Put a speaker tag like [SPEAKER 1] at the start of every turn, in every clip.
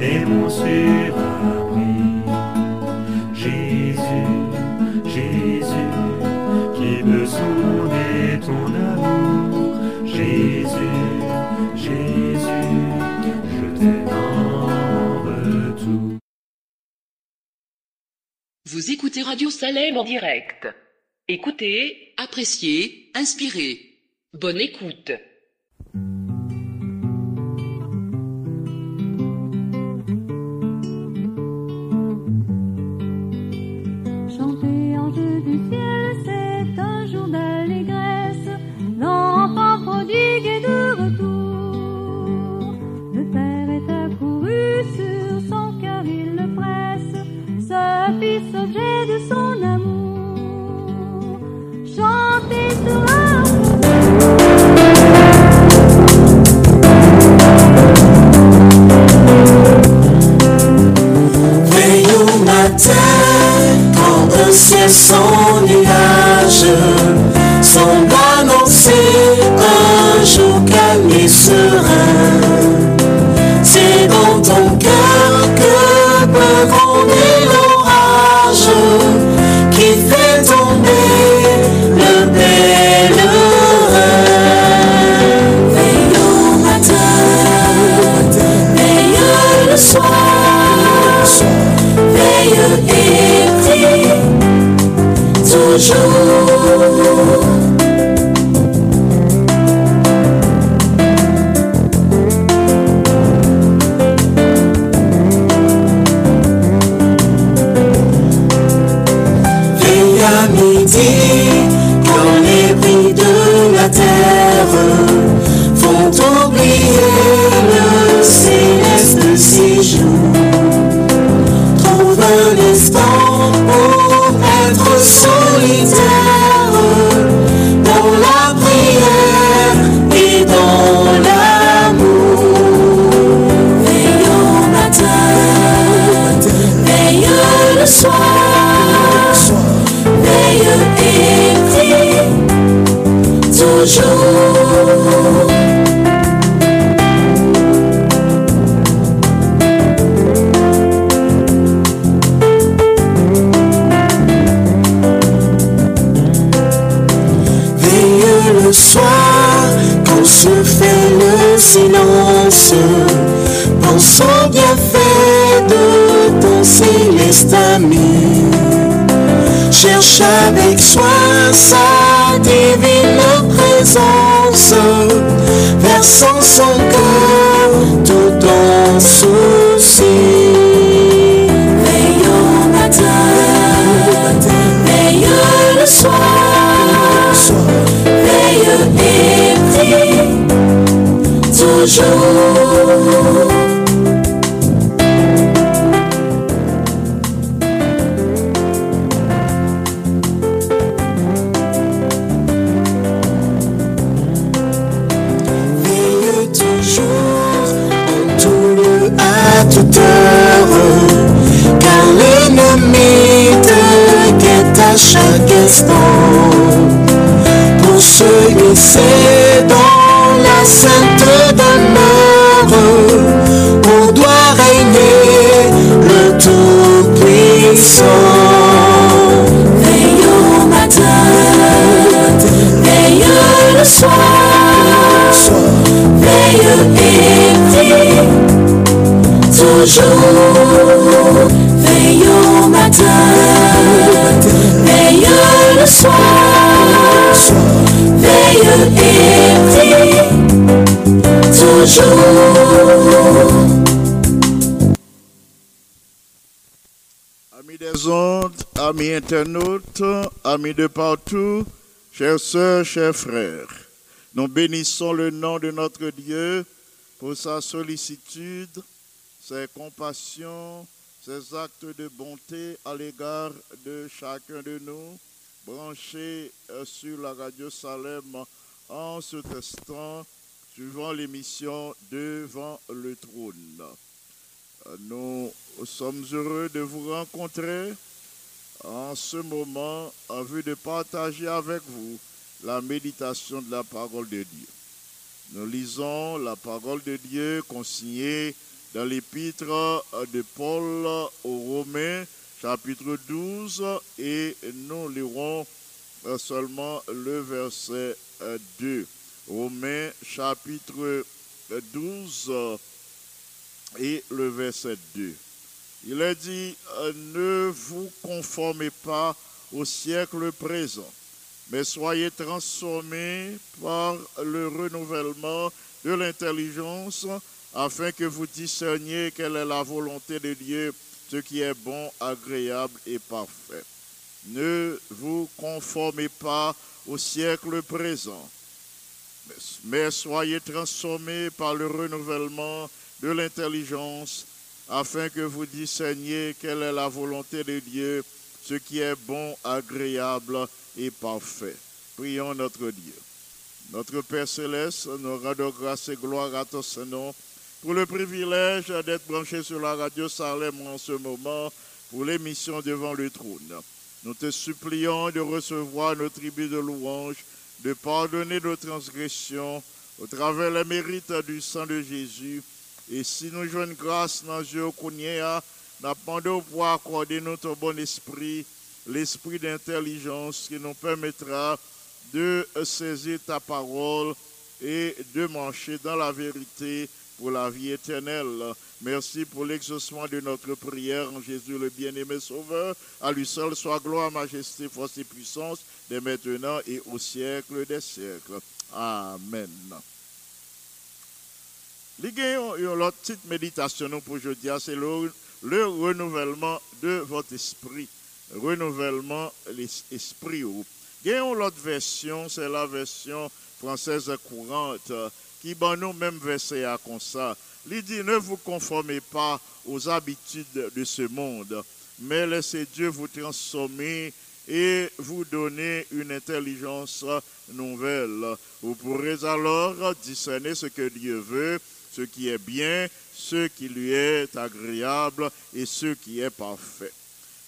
[SPEAKER 1] et mon surabri. Jésus, Jésus, qui me sonder ton amour. Jésus, Jésus, je t'aime en retour.
[SPEAKER 2] Vous écoutez Radio Salem en direct. Écoutez, appréciez, inspirez. Bonne écoute.
[SPEAKER 3] Se glisser dans la sainte demeure, où doit régner le Tout-Puissant. Veille au matin, veille le soir, veille et toujours.
[SPEAKER 4] Amis des ondes, amis internautes, amis de partout, chères sœurs, chers frères, nous bénissons le nom de notre Dieu pour sa sollicitude, ses compassions, ses actes de bonté à l'égard de chacun de nous, branchés euh, sur la radio Salem en ce testant, suivant l'émission Devant le trône. Nous sommes heureux de vous rencontrer en ce moment en vue de partager avec vous la méditation de la parole de Dieu. Nous lisons la parole de Dieu consignée dans l'épître de Paul aux Romains, chapitre 12, et nous lirons seulement le verset euh, 2. Romains, chapitre euh, 12, euh, et le verset 2. Il est dit, euh, ne vous conformez pas au siècle présent, mais soyez transformés par le renouvellement de l'intelligence, afin que vous discerniez quelle est la volonté de Dieu, ce qui est bon, agréable et parfait. Ne vous conformez pas au siècle présent, mais- soyez transformés par le renouvellement de l'intelligence, afin que vous discerniez quelle est la volonté de Dieu, ce qui est bon, agréable et parfait. Prions notre Dieu. Notre Père céleste, nous rendons grâce et gloire à ton Saint-Nom pour le privilège d'être branché sur la radio Salem en ce moment pour l'émission devant le trône. Nous te supplions de recevoir nos tribus de louange, de pardonner nos transgressions au travers les mérites du sang de Jésus. Et si nous jouons grâce dans Dieu Kounia, nous demandons pour accorder notre bon esprit, l'esprit d'intelligence qui nous permettra de saisir ta parole et de marcher dans la vérité pour la vie éternelle. Merci pour l'exaucement de notre prière en Jésus le bien-aimé Sauveur. À lui seul soit gloire, majesté, force et puissance, dès maintenant et au siècle des siècles. Amen. L'autre petite méditation pour aujourd'hui, c'est le, le renouvellement de votre esprit. Renouvellement l'esprit. Gagnons l'autre version, c'est la version française courante, qui ban nous même verset à comme ça. Il dit, ne vous conformez pas aux habitudes de ce monde, mais laissez Dieu vous transformer et vous donner une intelligence nouvelle. Vous pourrez alors discerner ce que Dieu veut, ce qui est bien, ce qui lui est agréable et ce qui est parfait.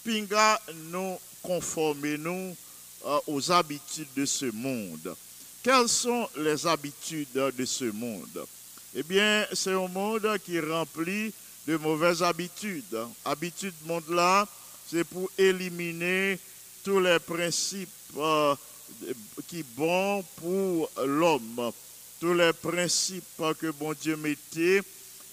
[SPEAKER 4] Pinga, nous conformez-nous euh, aux habitudes de ce monde. Quelles sont les habitudes de ce monde? Eh bien, c'est un monde qui est rempli de mauvaises habitudes. Habitude monde-là, c'est pour éliminer tous les principes euh, qui bons pour l'homme, tous les principes que bon Dieu mettait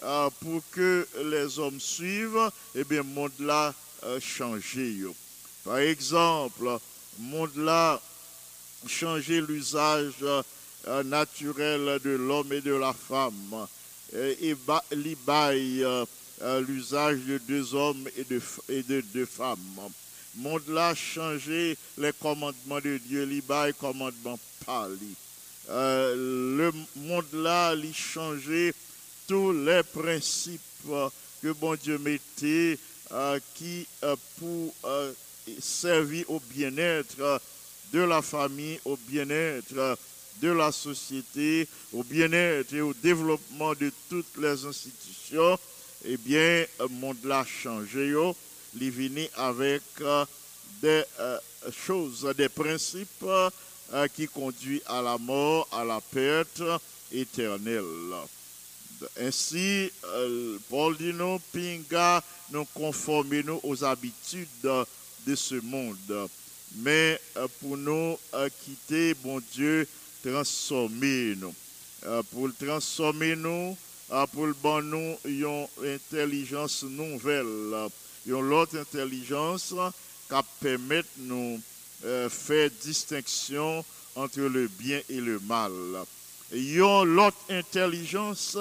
[SPEAKER 4] euh, pour que les hommes suivent, eh bien, le monde-là euh, changé. Par exemple, le monde-là changer l'usage euh, naturel de l'homme et de la femme et l'usage de deux hommes et de deux femmes. Monde là changer les commandements de Dieu, li baille commandement par lui. Euh, le monde là, li changer tous les principes euh, que bon Dieu mettait euh, qui pour servir au bien-être de la famille, au bien-être de la société, au bien-être et au développement de toutes les institutions, eh bien, le monde l'a changé. Il venu avec euh, des euh, choses, des principes euh, qui conduisent à la mort, à la perte éternelle. Ainsi, Paul dit nous, pinga, nous conformons aux habitudes de ce monde. Mais pour nous quitter, bon Dieu, transformer nous. Euh, pour transformer nous, pour bon nous, une intelligence nouvelle, une autre intelligence qui permet nous euh, faire distinction entre le bien et le mal. Une l'autre intelligence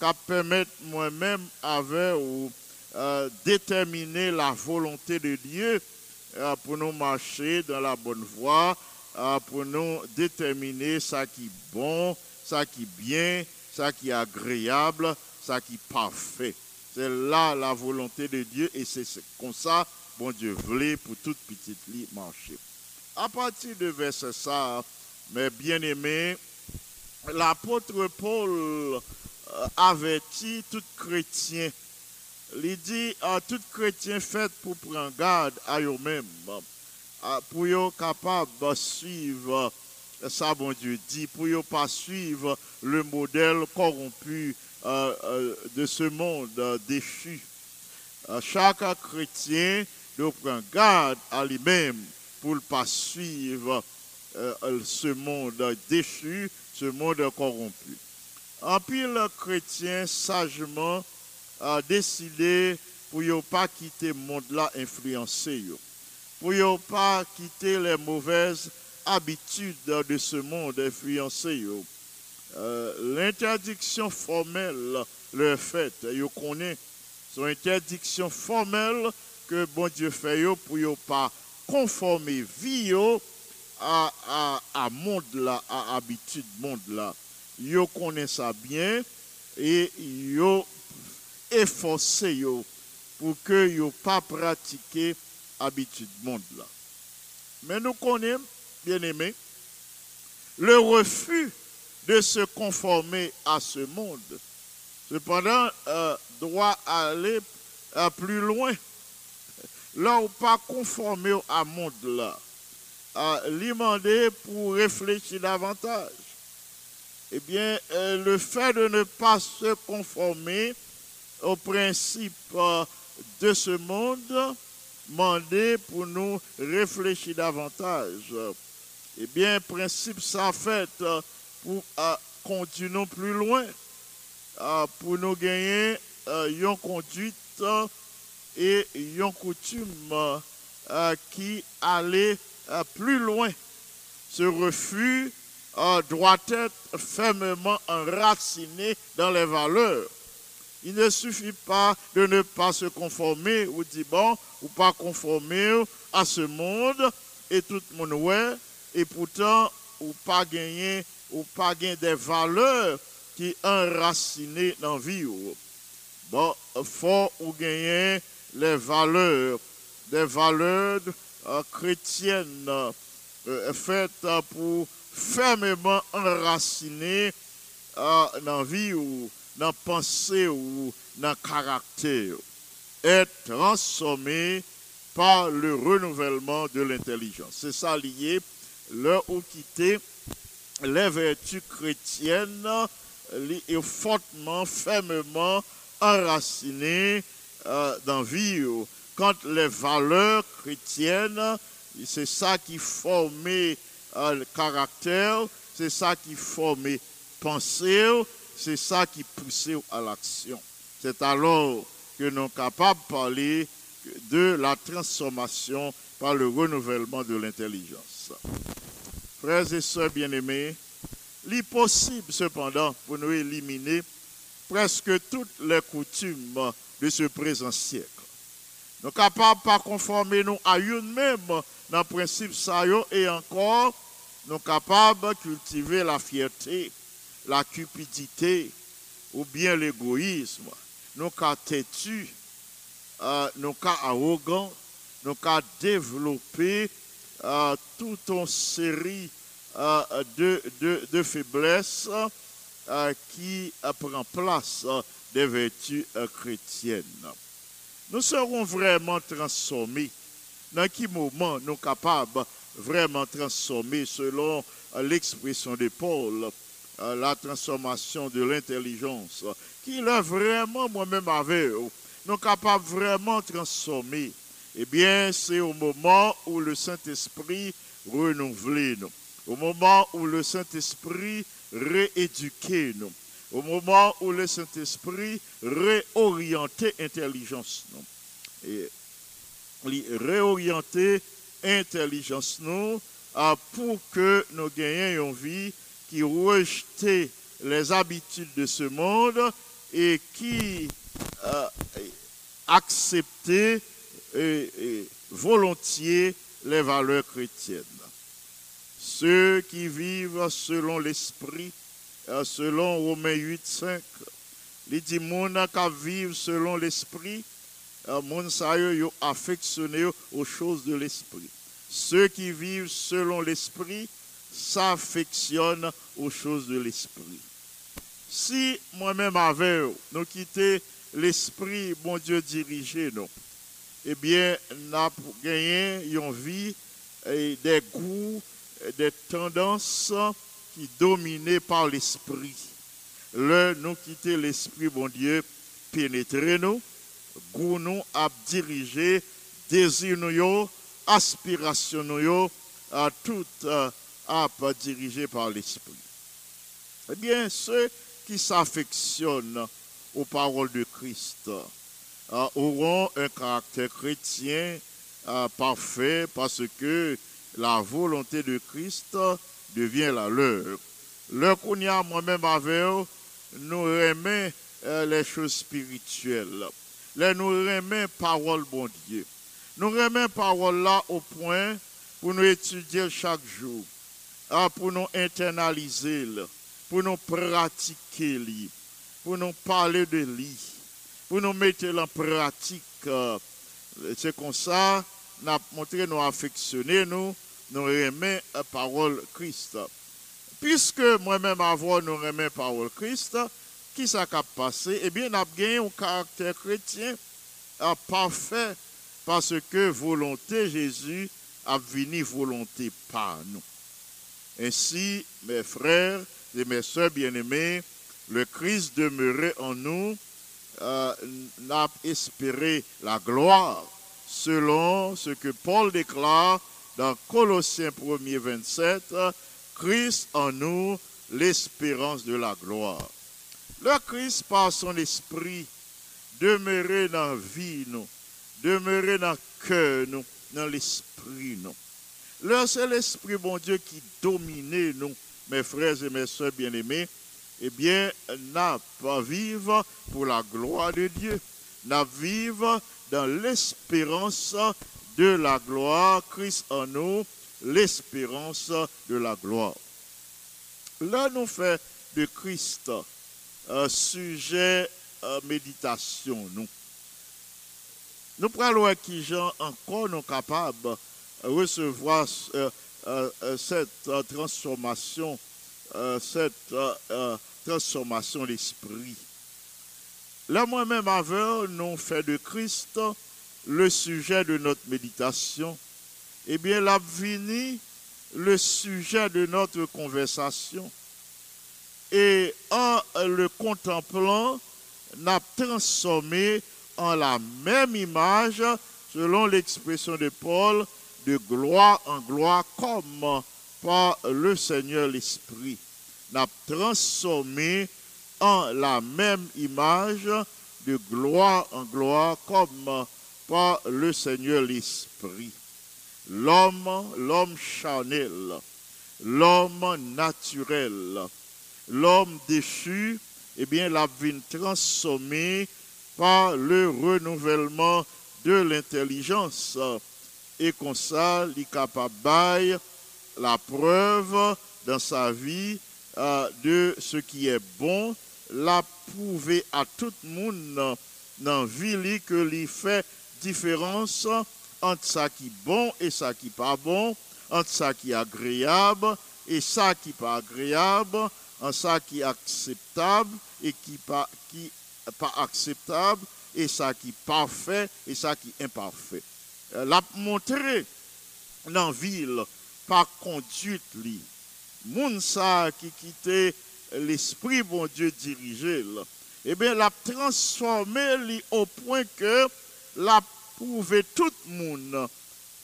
[SPEAKER 4] qui permet moi-même avec ou euh, déterminer la volonté de Dieu euh, pour nous marcher dans la bonne voie, pour nous déterminer ça qui est bon, ça qui est bien, ça qui est agréable, ça qui est parfait. C'est là la volonté de Dieu et c'est comme ça, bon Dieu voulait pour toute petite lit marcher. À partir de verset ça, mes bien-aimés, l'apôtre Paul euh, avertit tout chrétien il dit à tout chrétien fait pour prendre garde à eux-mêmes, euh, pour être capable de suivre euh, ça, bon Dieu dit, pour ne pas suivre le modèle corrompu de ce monde euh, déchu. Euh, chaque chrétien doit prendre garde à lui-même pour ne pas suivre euh, euh, ce monde déchu, ce monde corrompu. En pile chrétien sagement a décidé pour ne pas quitter le monde là influencé. Pour ne pas quitter les mauvaises habitudes de ce monde influencé. Euh, L'interdiction formelle le fait, yo connaît, son interdiction formelle que bon Dieu fait pour ne pas conformer vie à, à, à monde là, à habitude monde là. Connaît ça bien et yo efforcé pour que yo pas pratiquer habitude monde là. Mais nous connaissons, bien aimé, le refus de se conformer à ce monde. Cependant, euh, doit aller euh, plus loin. Là où pas conformer à monde là, à lui demander pour réfléchir davantage. Eh bien, euh, le fait de ne pas se conformer aux principes euh, de ce monde, demander pour nous réfléchir davantage. Eh bien, principe ça fait pour nous plus loin, gagner euh, une conduite euh, et une coutume qui allait plus loin. Ce refus doit être fermement enraciné dans les valeurs. Il ne suffit pas de ne pas se conformer ou dire bon, ou pas conformer à ce monde et tout le monde ouais, et pourtant ou pas gagner ou pas gagner des valeurs qui enracinées dans la vie. ou. Bon, faut ou gagner les valeurs, des valeurs euh, chrétiennes euh, faites pour fermement enraciner euh, dans la vie ou dans la pensée ou dans le caractère. Être transformé par le renouvellement de l'intelligence. C'est ça lié, là où quitter les vertus chrétiennes est fortement, fermement enracinées euh, dans la vie. Quand les valeurs chrétiennes, c'est ça qui formait euh, le caractère, c'est ça qui formait pensée, c'est ça qui poussait à l'action. C'est alors que nous sommes capables de parler de la transformation par le renouvellement de l'intelligence. Frères et sœurs bien-aimés, il est possible cependant pour nous éliminer presque toutes les coutumes de ce présent siècle. Nous sommes capables de conformer nous à même dans le principe ça et encore nous sommes capables de cultiver la fierté, la cupidité ou bien l'égoïsme. Nous sommes têtus, euh, nous sommes arrogants, nous sommes développer euh, toute une série de, de, faiblesses qui prend place des vertus euh, chrétiennes. Nous serons vraiment transformés. Dans quel moment nous sommes capables vraiment transformer selon euh, l'expression de Paul, euh, la transformation de l'intelligence, qui est vraiment moi-même avec eux. Nous sommes capables vraiment transformer. Eh bien, c'est au moment où le Saint-Esprit renouvelle nous. Au moment où le Saint-Esprit rééduque nous. Au moment où le Saint-Esprit réoriente intelligence nous. Et réorienter intelligence nous ah, pour que nous gagnions une vie qui rejette les habitudes de ce monde et qui euh, et- volontiers les valeurs chrétiennes. Ceux qui vivent selon l'esprit, euh, selon Romains 8, 5, il dit, moun qui vivent selon l'esprit, euh, moun affectionné aux choses de l'esprit. Ceux qui vivent selon l'esprit s'affectionnent aux choses de l'esprit. Si moi-même eux, nous quitter l'esprit, bon Dieu dirigé nous, eh bien, nous avons gagné une vie et des goûts, des tendances qui dominées par l'esprit. le nous quitter l'esprit bon Dieu pénétrer nous, goût nous à diriger désir nous aspiration nous à tout euh, à dirigé par l'esprit. Eh bien, ceux qui s'affectionnent aux paroles de Christ auront un caractère chrétien euh, parfait parce que la volonté de Christ devient la leur. Le qu'on y moi-même avec nous remet euh, les choses spirituelles. Les nous remet parole bon Dieu. Nous remet parole là au point pour nous étudier chaque jour, pour nous internaliser, pour nous pratiquer, pour nous parler de lui, pour nous mettre en pratique. euh, C'est comme ça, nous montré nous affectionner, nous, nous remet la parole Christ. Puisque moi-même avant nous remet parole Christ, qui a passé? Eh bien, nous avons gagné un caractère chrétien ah, parfait parce que volonté Jésus a venu volonté par nous. Ainsi, mes frères et mes sœurs bien-aimés, le Christ demeurait en nous, euh, n'a espéré la gloire, selon ce que Paul déclare dans Colossiens 1er 27, Christ en nous, l'espérance de la gloire. Le Christ, par son esprit, demeurait dans la vie, nous, dans le cœur, dans l'esprit, nous. Là, c'est l'Esprit, bon Dieu, qui dominait nous, mes frères et mes soeurs bien-aimés. Eh bien, n'a pas vivre pour la gloire de Dieu. N'a vivre dans l'espérance de la gloire. Christ en nous, l'espérance de la gloire. Là, nous fait de Christ un sujet euh, méditation, nous. Nous prenons qui gens encore nous capables recevoir euh, euh, euh, cette euh, transformation, euh, cette euh, euh, transformation d'esprit. Là, moi-même, avant, nous fait de Christ le sujet de notre méditation. Eh bien, l'a venu le sujet de notre conversation. Et en le contemplant, n'a transformé en la même image, selon l'expression de Paul, de gloire en gloire comme par le Seigneur l'Esprit. N'a transformé en la même image de gloire en gloire comme par le Seigneur l'Esprit. L'homme, l'homme charnel, l'homme naturel, l'homme déchu, eh bien, la vie transformée par le renouvellement de l'intelligence et comme ça, il capable la preuve dans sa vie euh, de ce qui est bon, la prouver à tout le monde dans la que lui fait différence entre ça qui est bon et ça qui n'est pas bon, entre ça qui est agréable et ça qui n'est pas agréable, entre ça qui est acceptable et qui pas pas acceptable, et ça qui est parfait et ça qui est imparfait euh, l'a montré dans la ville par conduite. Moun sa qui quittait l'esprit bon Dieu dirigé. Eh bien, l'a transformé au point que l'a prouvé tout monde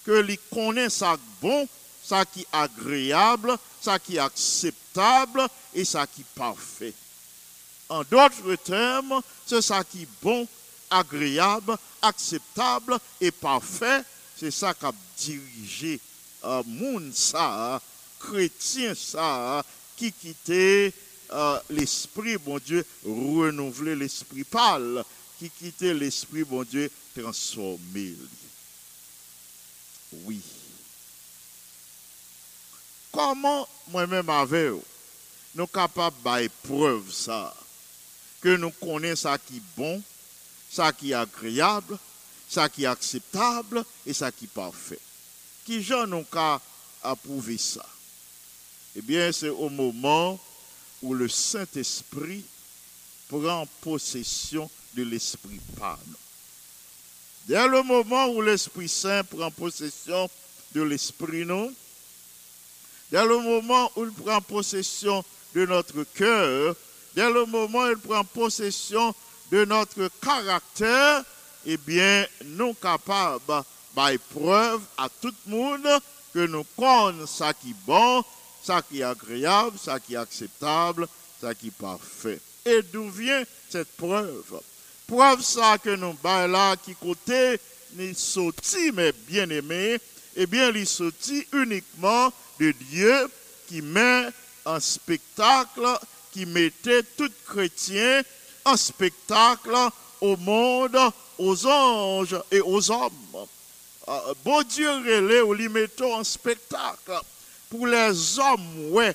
[SPEAKER 4] que li connaît ça bon, ça qui est agréable, ça qui est acceptable et ça qui est parfait. En d'autres termes, c'est ça qui est bon, agréable, acceptable et parfait. C'est ça qui a dirigé euh, moun ça, chrétien ça, qui quittait euh, l'esprit, bon Dieu, renouveler l'esprit pâle, qui quittait l'esprit, bon Dieu, transformé. Oui. Comment moi-même avec vous, nous capables de preuve ça, que nous connaissons ça qui est bon, ça qui est agréable, ça qui est acceptable et ça qui est parfait. Qui gens n'ont qu'à approuver ça? Eh bien, c'est au moment où le Saint-Esprit prend possession de l'Esprit nous. Dès le moment où l'Esprit Saint prend possession de l'Esprit nous, dès le moment où il prend possession de notre cœur, dès le moment où il prend possession de notre caractère, eh bien, nous capables, par preuve à tout le monde, que nous connaissons ça qui est bon, ça qui est agréable, ça qui est acceptable, ça qui est parfait. Et d'où vient cette preuve? Preuve ça que nous bah là, qui côté, ni sorti, mais bien aimé, eh bien, il sorti uniquement de Dieu qui met en spectacle, qui mettait tout chrétien en spectacle au monde, aux anges et aux hommes. Euh, bon Dieu relais ou lui mettons en spectacle pour les hommes, ouais,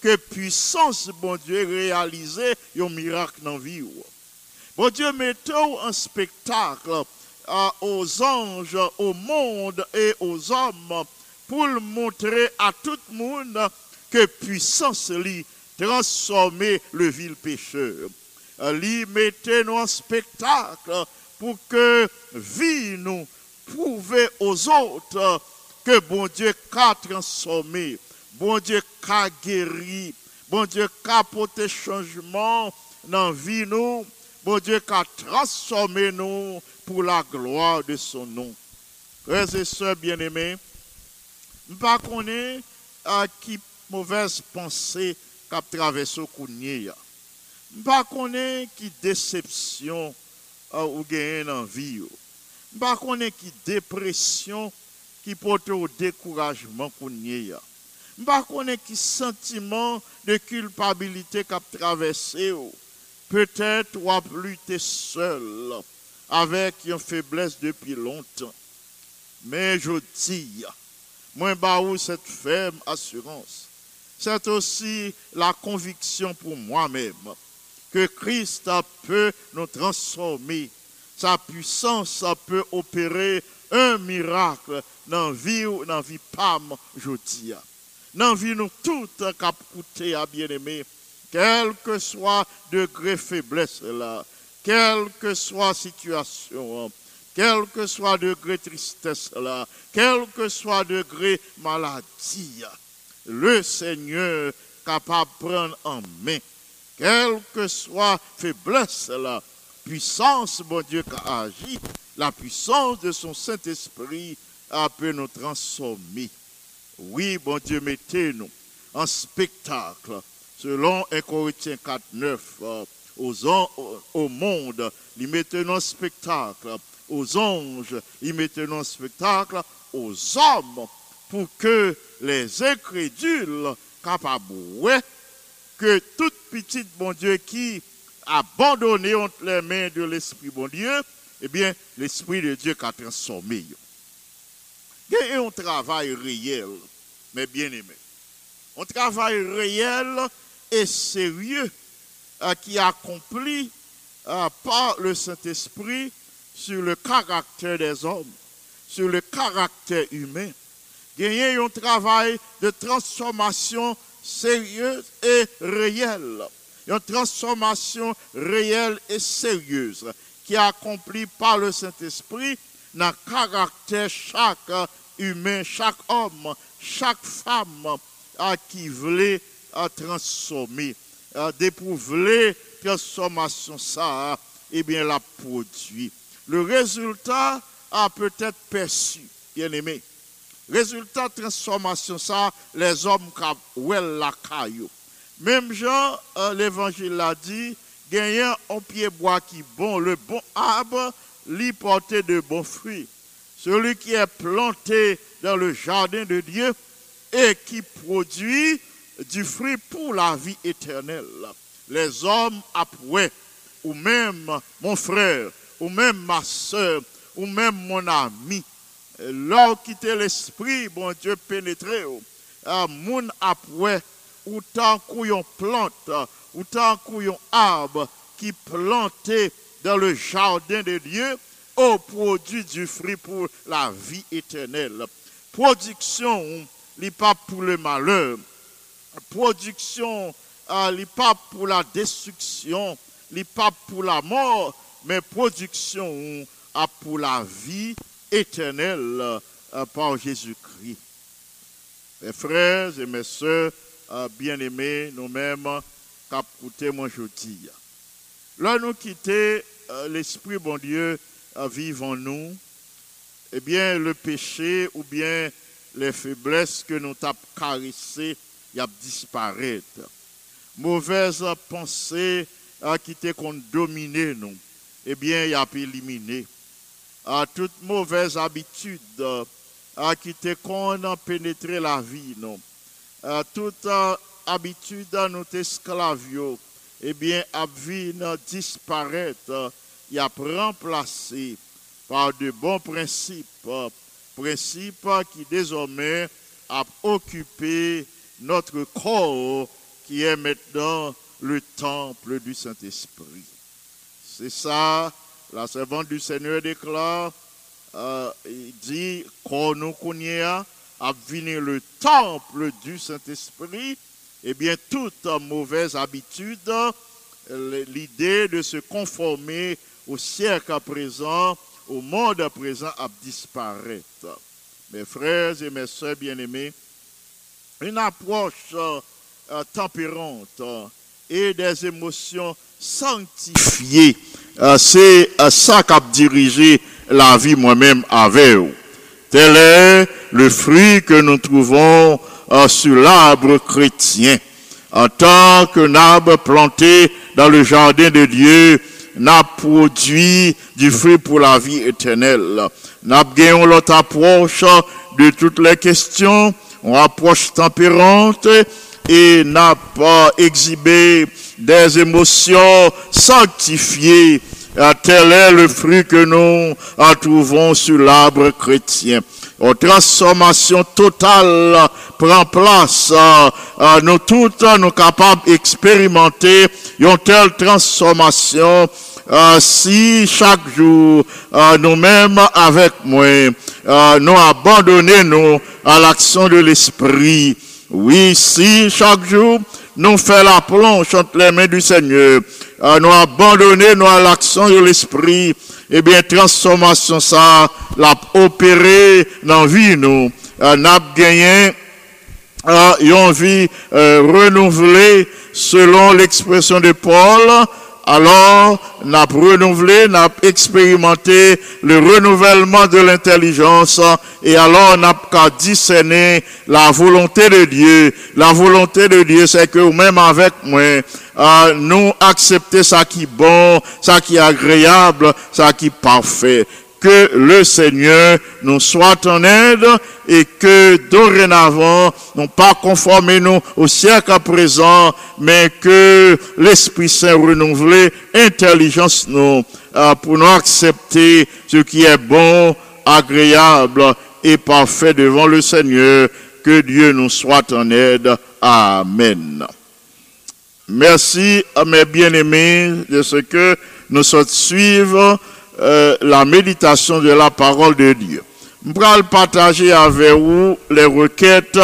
[SPEAKER 4] que puissance, bon Dieu, réaliser un miracle dans la vie. Bon Dieu, mettons en spectacle euh, aux anges, au monde et aux hommes pour montrer à tout le monde que puissance lui transformer le vil pécheur. Euh, Lui mettez nous en spectacle pour que vie nous prouve aux autres que bon Dieu a transformé, bon Dieu a guéri, bon Dieu a apporté changement dans la vie nous, bon Dieu a transformé nous pour la gloire de son nom. Frères et sœurs bien-aimés, je ne pas qui mauvaise pensée qu'a traversé au Je ne pas qui déception euh, ou gagné dans la vie. Je ne pas connaître qui dépression qui porte au découragement qu'on y a. Je ne pas connaître qui sentiment de culpabilité qu'a traversé. Peut-être ou a lutté seul avec une faiblesse depuis longtemps. Mais je dis, moi, bah, cette ferme assurance. C'est aussi la conviction pour moi-même que Christ peut nous transformer. Sa puissance peut opérer un miracle dans la vie ou dans la vie PAM, je dis. Dans la vie, nous toutes cap à bien-aimé, quel que soit degré faiblesse là, quelle que soit situation, quel que soit degré tristesse là, quel que soit degré maladie, le Seigneur capable de prendre en main, quelle que soit faiblesse là, puissance, bon Dieu, qui a agi, la puissance de son Saint-Esprit a pu nous transformer. Oui, bon Dieu, mettez-nous en spectacle, selon 1 Corinthiens 4, 9, euh, au- monde, il mettez-nous en spectacle, aux anges, il mettez-nous en spectacle, aux hommes, pour que les incrédules capables, que toute petite bon Dieu qui abandonné entre les mains de l'Esprit bon Dieu, eh bien, l'Esprit de Dieu qui a transformé. Il un travail réel, mais bien aimé. Un travail réel et sérieux euh, qui est accompli euh, par le Saint-Esprit sur le caractère des hommes, sur le caractère humain. Il un travail de transformation sérieuse et réelle. Une transformation réelle et sérieuse qui est accomplie par le Saint-Esprit dans le caractère chaque humain, chaque homme, chaque femme qui voulait transformer, à d'éprouver transformation ça, et bien la produit. Le résultat a peut-être perçu, bien aimé. Résultat transformation ça, les hommes qui ont la caillou. Même Jean, euh, l'évangile l'a dit, gagnant un pied bois qui bon, le bon arbre, lui porter de bons fruits. Celui qui est planté dans le jardin de Dieu et qui produit du fruit pour la vie éternelle. Les hommes après, ou même mon frère, ou même ma soeur, ou même mon ami, Lors quitter l'esprit, bon Dieu pénétré, à moun après, ou tant qu'on plante, ou tant qu'on arbre qui planté dans le jardin de Dieu, au produit du fruit pour la vie éternelle. Production, n'est pas pour le malheur. Production, n'est pas pour la destruction, n'est pas pour la mort, mais production a pour la vie éternelle euh, par Jésus-Christ. Mes frères et mes sœurs euh, bien-aimés, nous-mêmes, qu'a coûté mon jeudi. Là, nous quitter euh, l'Esprit, bon Dieu, euh, vive en nous, eh bien, le péché ou bien les faiblesses que nous avons caressées, y a disparaître. Mauvaise pensée euh, qui qu'on dominé nous, eh bien, y a éliminé. Toute mauvaise habitude euh, qui a pénétré la vie, non. Toute habitude à notre esclavio, eh bien, a vie disparaître, il a remplacé par de bons principes, principes qui désormais a occupé notre corps qui est maintenant le temple du Saint-Esprit. C'est ça, la servante du Seigneur déclare, euh, il dit qu'on nous connaît venir le temple du Saint-Esprit, eh bien toute mauvaise habitude, l'idée de se conformer au siècle présent, au monde présent, a disparaître. Mes frères et mes sœurs bien-aimés, une approche euh, tempérante euh, et des émotions sanctifiées, euh, c'est ça qui a dirigé la vie moi-même avec vous. Tel est le fruit que nous trouvons sur l'arbre chrétien. En tant qu'un arbre planté dans le jardin de Dieu, n'a produit du fruit pour la vie éternelle. N'a gagné l'autre approche de toutes les questions, une approche tempérante et n'a pas exhibé des émotions sanctifiées. Tel est le fruit que nous trouvons sur l'arbre chrétien. Une transformation totale prend place. euh, nous toutes, nous capables d'expérimenter une telle transformation euh, si chaque jour, euh, nous-mêmes avec moi, nous abandonnons à l'action de l'Esprit. Oui, si chaque jour, nous faisons la plonge entre les mains du Seigneur, nous abandonnons à l'action de l'Esprit, eh bien, transformation ça, l'a opéré dans vie, nous, euh, n'a gagné euh, une vie euh, renouvelée selon l'expression de Paul. Alors, n'a renouvelé, n'a expérimenté le renouvellement de l'intelligence et alors n'a qu'à discerner la volonté de Dieu. La volonté de Dieu, c'est que même avec moi, euh, nous accepter ça qui est bon, ça qui est agréable, ça qui est parfait que le Seigneur nous soit en aide et que dorénavant, non pas conformer nous au siècle à présent, mais que l'Esprit Saint renouvelé, intelligence nous, euh, pour nous accepter ce qui est bon, agréable et parfait devant le Seigneur. Que Dieu nous soit en aide. Amen. Merci à mes bien-aimés de ce que nous sommes suivre euh, la méditation de la parole de Dieu. Je vais partager avec vous les requêtes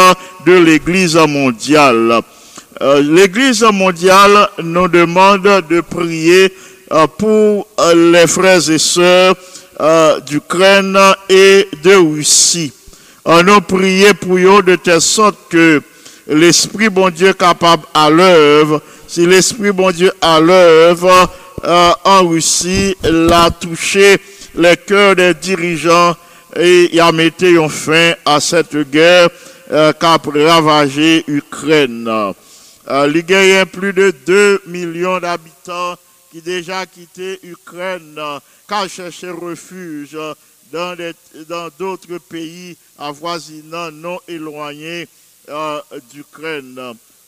[SPEAKER 4] de l'Église mondiale. Euh, L'Église mondiale nous demande de prier euh, pour les frères et sœurs d'Ukraine et de Russie. On a prié pour eux de telle sorte que l'Esprit bon Dieu capable à l'œuvre, si l'Esprit bon Dieu à l'œuvre euh, en Russie l'a touché les cœurs des dirigeants et il a mis un fin à cette guerre euh, qui a ravagé l'Ukraine. Euh, il y a plus de 2 millions d'habitants qui déjà quitté l'Ukraine, euh, qui ont cherché refuge dans des- dans d'autres pays avoisinants non éloignés euh, d'Ukraine.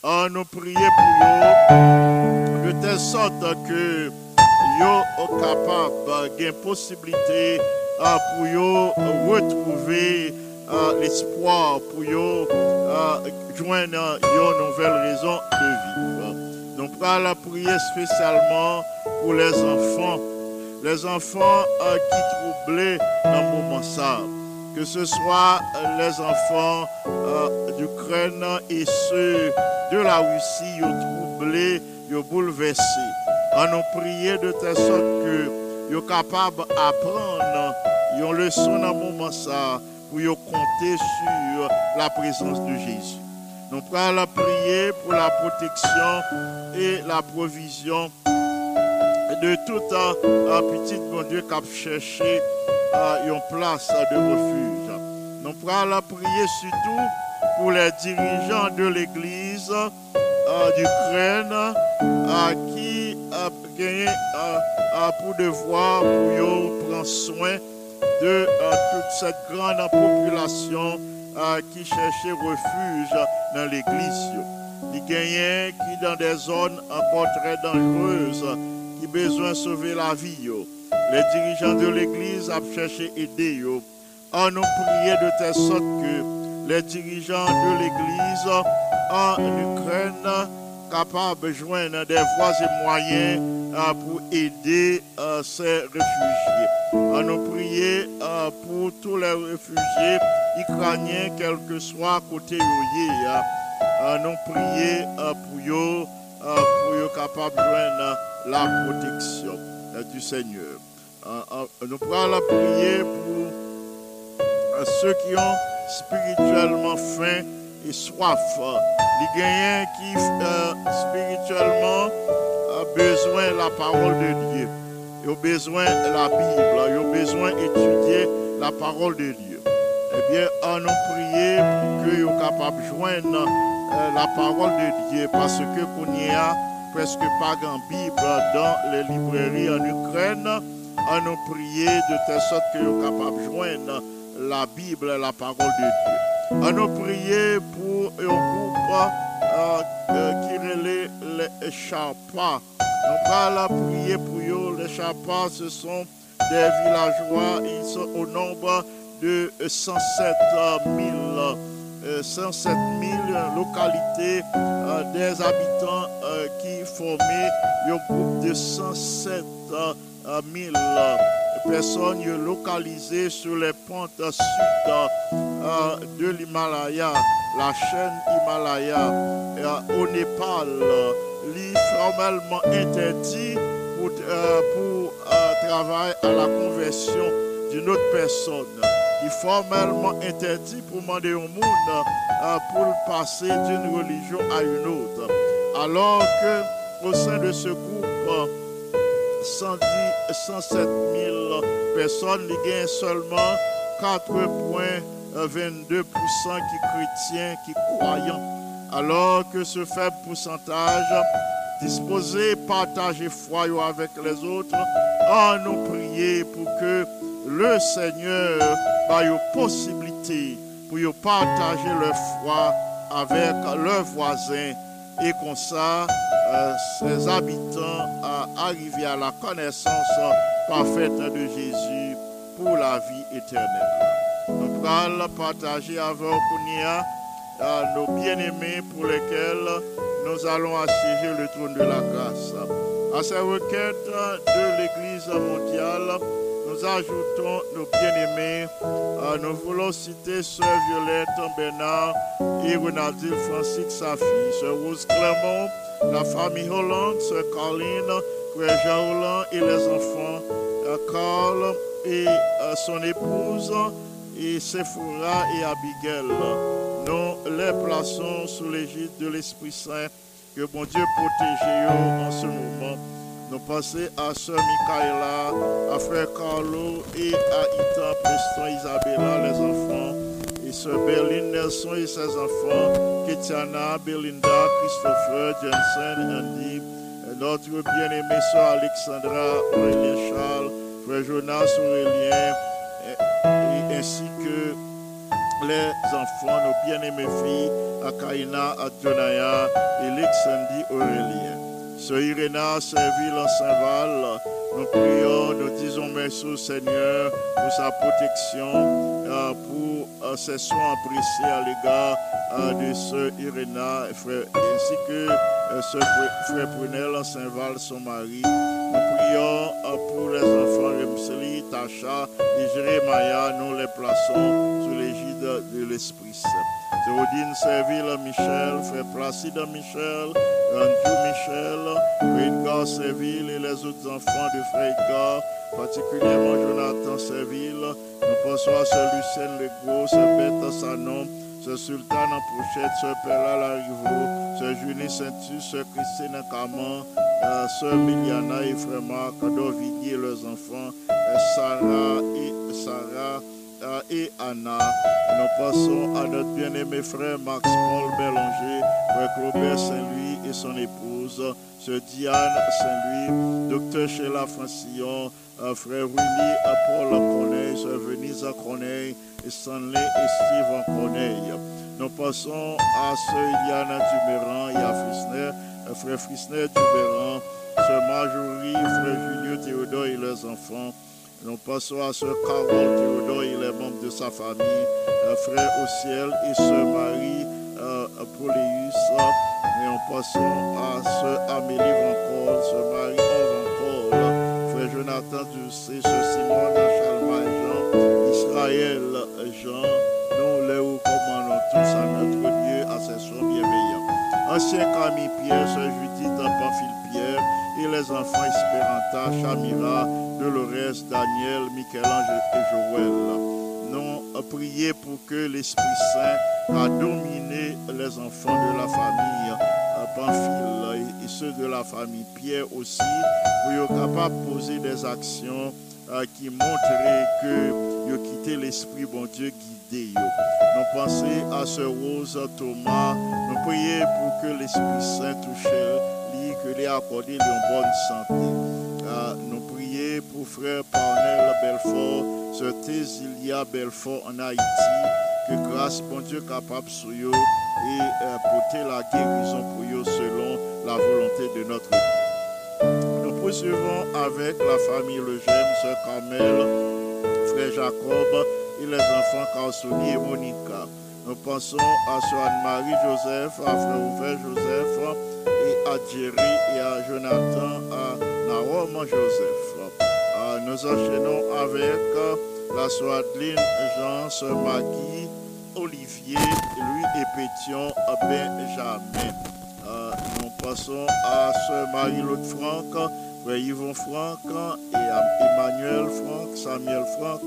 [SPEAKER 4] On nous prier pour eux de telle sorte que yo sont capables gain possibilité euh, pour yo retrouver euh, l'espoir pour yo euh, joindre une nouvelle raison de vivre. Donc, on la prier spécialement pour les enfants, les enfants qui troublés dans le moment ça. Que ce soit les enfants d'Ukraine et ceux de la Russie, ils troublés, ils bouleversés. On nous prier de telle sorte que sont capables d'apprendre une leçon dans le moment ça pour compter sur la présence de Jésus. Nous la prier pour la protection et la provision de tout un petit bon Dieu qui a cherché euh, une place de refuge. Nous la prier surtout pour les dirigeants de l'Église euh, d'Ukraine euh, gagné pour devoir pour prendre soin de toute cette grande population qui cherchait refuge dans l'église. Les gagnants qui dans des zones encore très dangereuses, qui besoin de sauver la vie. Les dirigeants de l'église ont cherché à aider. On nous prié de telle sorte que les dirigeants de l'église en Ukraine capables de joindre des voies et moyens pour aider ces réfugiés. Nous euh, pour tous les réfugiés ukrainiens, quel que soit côté où nous euh, pour eux, pour eux capables de joindre la protection du Seigneur. Nous la prière pour ceux qui ont spirituellement faim et soif. Les gagnants qui euh, spirituellement besoin de la parole de Dieu. Ils ont besoin de la Bible. Ils ont besoin d'étudier la parole de Dieu. Eh bien, on nous prié pour qu'ils soient capables de joindre euh, la parole de Dieu parce que qu'on y a presque pas de Bible dans les librairies en Ukraine. On nous prié de telle sorte qu'ils soient capables de joindre la Bible la parole de Dieu. On nous prié pour un groupe qui relait les Chapas. Nous allons prier pour eux. Les Chapas, ce sont des villageois. Ils sont au nombre de 107 000, euh, 107 000 localités euh, des habitants euh, qui formaient un groupe de 107 euh, 000 personnes localisées sur les pentes sud euh, de l'Himalaya, la chaîne Himalaya, euh, au Népal. Est formellement interdit pour, euh, pour euh, travailler à la conversion d'une autre personne. Il est formellement interdit pour demander au monde euh, pour passer d'une religion à une autre. Alors que au sein de ce groupe, euh, 110, 107 000 personnes, il y a seulement 4,22% qui chrétiens, qui croyants. Alors que ce faible pourcentage disposé partager foi avec les autres, en nous prier pour que le Seigneur ait une possibilité pour partager leur foi avec leurs voisins et comme ça, ses habitants à arriver à la connaissance parfaite de Jésus pour la vie éternelle. Nous allons partager avec euh, nos bien-aimés pour lesquels nous allons assiéger le trône de la grâce. À ces requêtes de l'Église mondiale, nous ajoutons nos bien-aimés. Euh, nous voulons citer Sœur Violette Bernard et Renaldine Francis, sa fille, Sœur Rose Clermont, la famille Hollande, Sœur Caroline, Frère Jean Hollande et les enfants, euh, Carl et euh, son épouse, et Sephora et Abigail. Nous les plaçons sous l'égide de l'Esprit Saint. Que bon Dieu protège en ce moment. Nous passons à Sœur Michaela, à Frère Carlo et à Ita Preston Isabella, les enfants. Sœur Berlin Nelson et ses enfants. Ketiana, Belinda, Christopher, Jensen, Andy. Notre bien-aimé Sœur Alexandra, Aurélien Charles, Frère Jonas Aurélien, ainsi que les enfants, nos bien-aimées filles, Akaina, Adjonaya et Lexandi Aurélien. Sœur Iréna, servile en Saint-Val, nous prions, nous disons merci au Seigneur pour sa protection, pour euh, ses soins appréciés à l'égard euh, de et frère- ainsi que euh, Pr- Frère Prunel Saint-Val, son mari. Nous prions euh, pour les enfants Remseli, Tacha et Jérémia, nous les plaçons sous l'égide de l'Esprit Saint. Théodine Serville Michel, Frère Placide Michel, Andrew Michel, Frère Edgar Serville et les autres enfants de Frère Edgar, particulièrement Jonathan Serville. Nous pensons à Sœur Lucienne Legros, Sœur Bête Sanon, ce Sultan en Pochette, ce Perla Larivo, ce Julie Saintus, ce Christine Caman, euh, ce Miliana et Frère Marc, Dovidier et leurs enfants, euh, Sarah et Sarah et Anna. Nous passons à notre bien-aimé frère Max Paul Bélanger, frère Claubert Saint-Louis et son épouse, ce Diane Saint-Louis, docteur Sheila Francillon, euh, frère Willy Paul Corneille, sœur Venise Corneille, et Stanley et Steve Corneille. Nous passons à ce Iliana Duméran et à Frisner, euh, frère Frisner Duméran, sœur Marjorie, frère Julio Théodore et leurs enfants. Nous passons à ce Carole Théodore et les membres de sa famille, frère au ciel et sœur Marie euh, Pauléus. Et nous passons à ce Amélie Vancol, ce Marie Vancol, frère Jonathan Ducé, ce Simon Chalma Jean, Israël Jean. Nous les recommandons tous à notre Dieu, à ses soins bienveillants. Ancien Camille Pierre, ce 13 enfants Espéranta, Chamira, Dolores, Daniel, Michel-Ange et Joël. Nous prions pour que l'Esprit Saint a dominé les enfants de la famille euh, Pamphile et ceux de la famille Pierre aussi, pour qu'ils capables de poser des actions euh, qui montraient que ont quitté l'Esprit, bon Dieu, guidé. Nous pensons à ce Rose Thomas, nous prions pour que l'Esprit Saint touche lui, lui accordé une bonne santé. Ah, nous prions pour frère Parnell Belfort, ce Tésilia Belfort en Haïti, que grâce, bon Dieu, capable sur eux et euh, porter la guérison pour eux selon la volonté de notre Dieu. Nous poursuivons avec la famille Le Gemme, ce Carmel, frère Jacob et les enfants Carsoni et Monica. Nous pensons à Sœur Anne-Marie Joseph, à Frère Ouvert Joseph à Jerry et à Jonathan, à Naom Joseph. Euh, nous enchaînons avec euh, la Sœur Adeline Jean, Sœur Maggie, Olivier, lui et Pétion Benjamin. Euh, nous passons à Sœur Marie-Laude Franck, Yvon Franck et Emmanuel Franck, Samuel Franck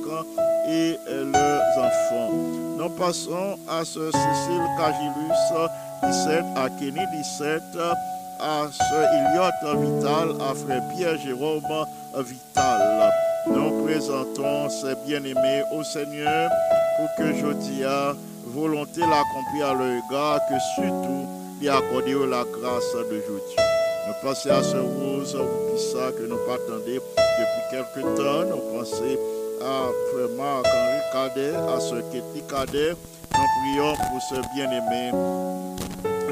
[SPEAKER 4] et euh, leurs enfants. Nous passons à ce Cécile Cagilus, 17, à Kenny 17, à ce Eliot Vital, à Frère Pierre Jérôme Vital. Nous présentons ces bien-aimés au Seigneur pour que Jodia, volonté l'accomplir à leur égard, que surtout lui accorder la grâce de Dieu. Nous pensons à ce rose ou Pissa que nous attendons depuis quelque temps. Nous pensons à Frère Marc-Henri Cadet, à ce Kéti Cadet. Nous prions pour ce bien-aimé.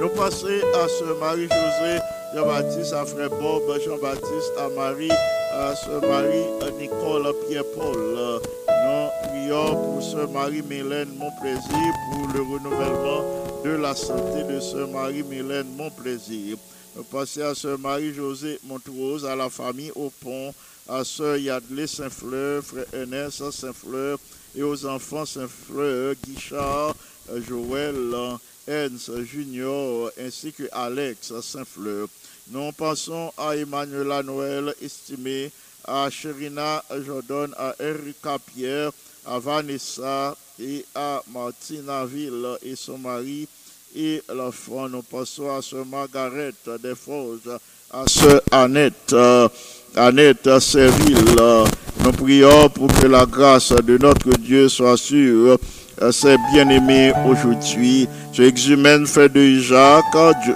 [SPEAKER 4] Nous passons à ce Marie-José Jean-Baptiste, à Frère Bob Jean-Baptiste, à Marie, à ce Marie-Nicole Pierre-Paul. Nous prions pour ce Marie-Mélène, mon plaisir, pour le renouvellement de la santé de ce Marie-Mélène, mon plaisir. Nous passons à ce Marie-José Montrose, à la famille au pont, à ce Yadley Saint-Fleur, frère Ernest Saint-Fleur, et aux enfants Saint-Fleur, Guichard, Joël, Hans Junior, ainsi que Alex Saint-Fleur. Nous pensons à Emmanuela Noël, estimé, à Sherina Jordan, à Erika Pierre, à Vanessa et à Martina Ville et son mari et l'enfant. Nous passons à ce Margaret Desforges, à ce Annette, Annette Serville. Nous prions pour que la grâce de notre Dieu soit sûre ses bien-aimés aujourd'hui. Ce exumène frère de Jacques,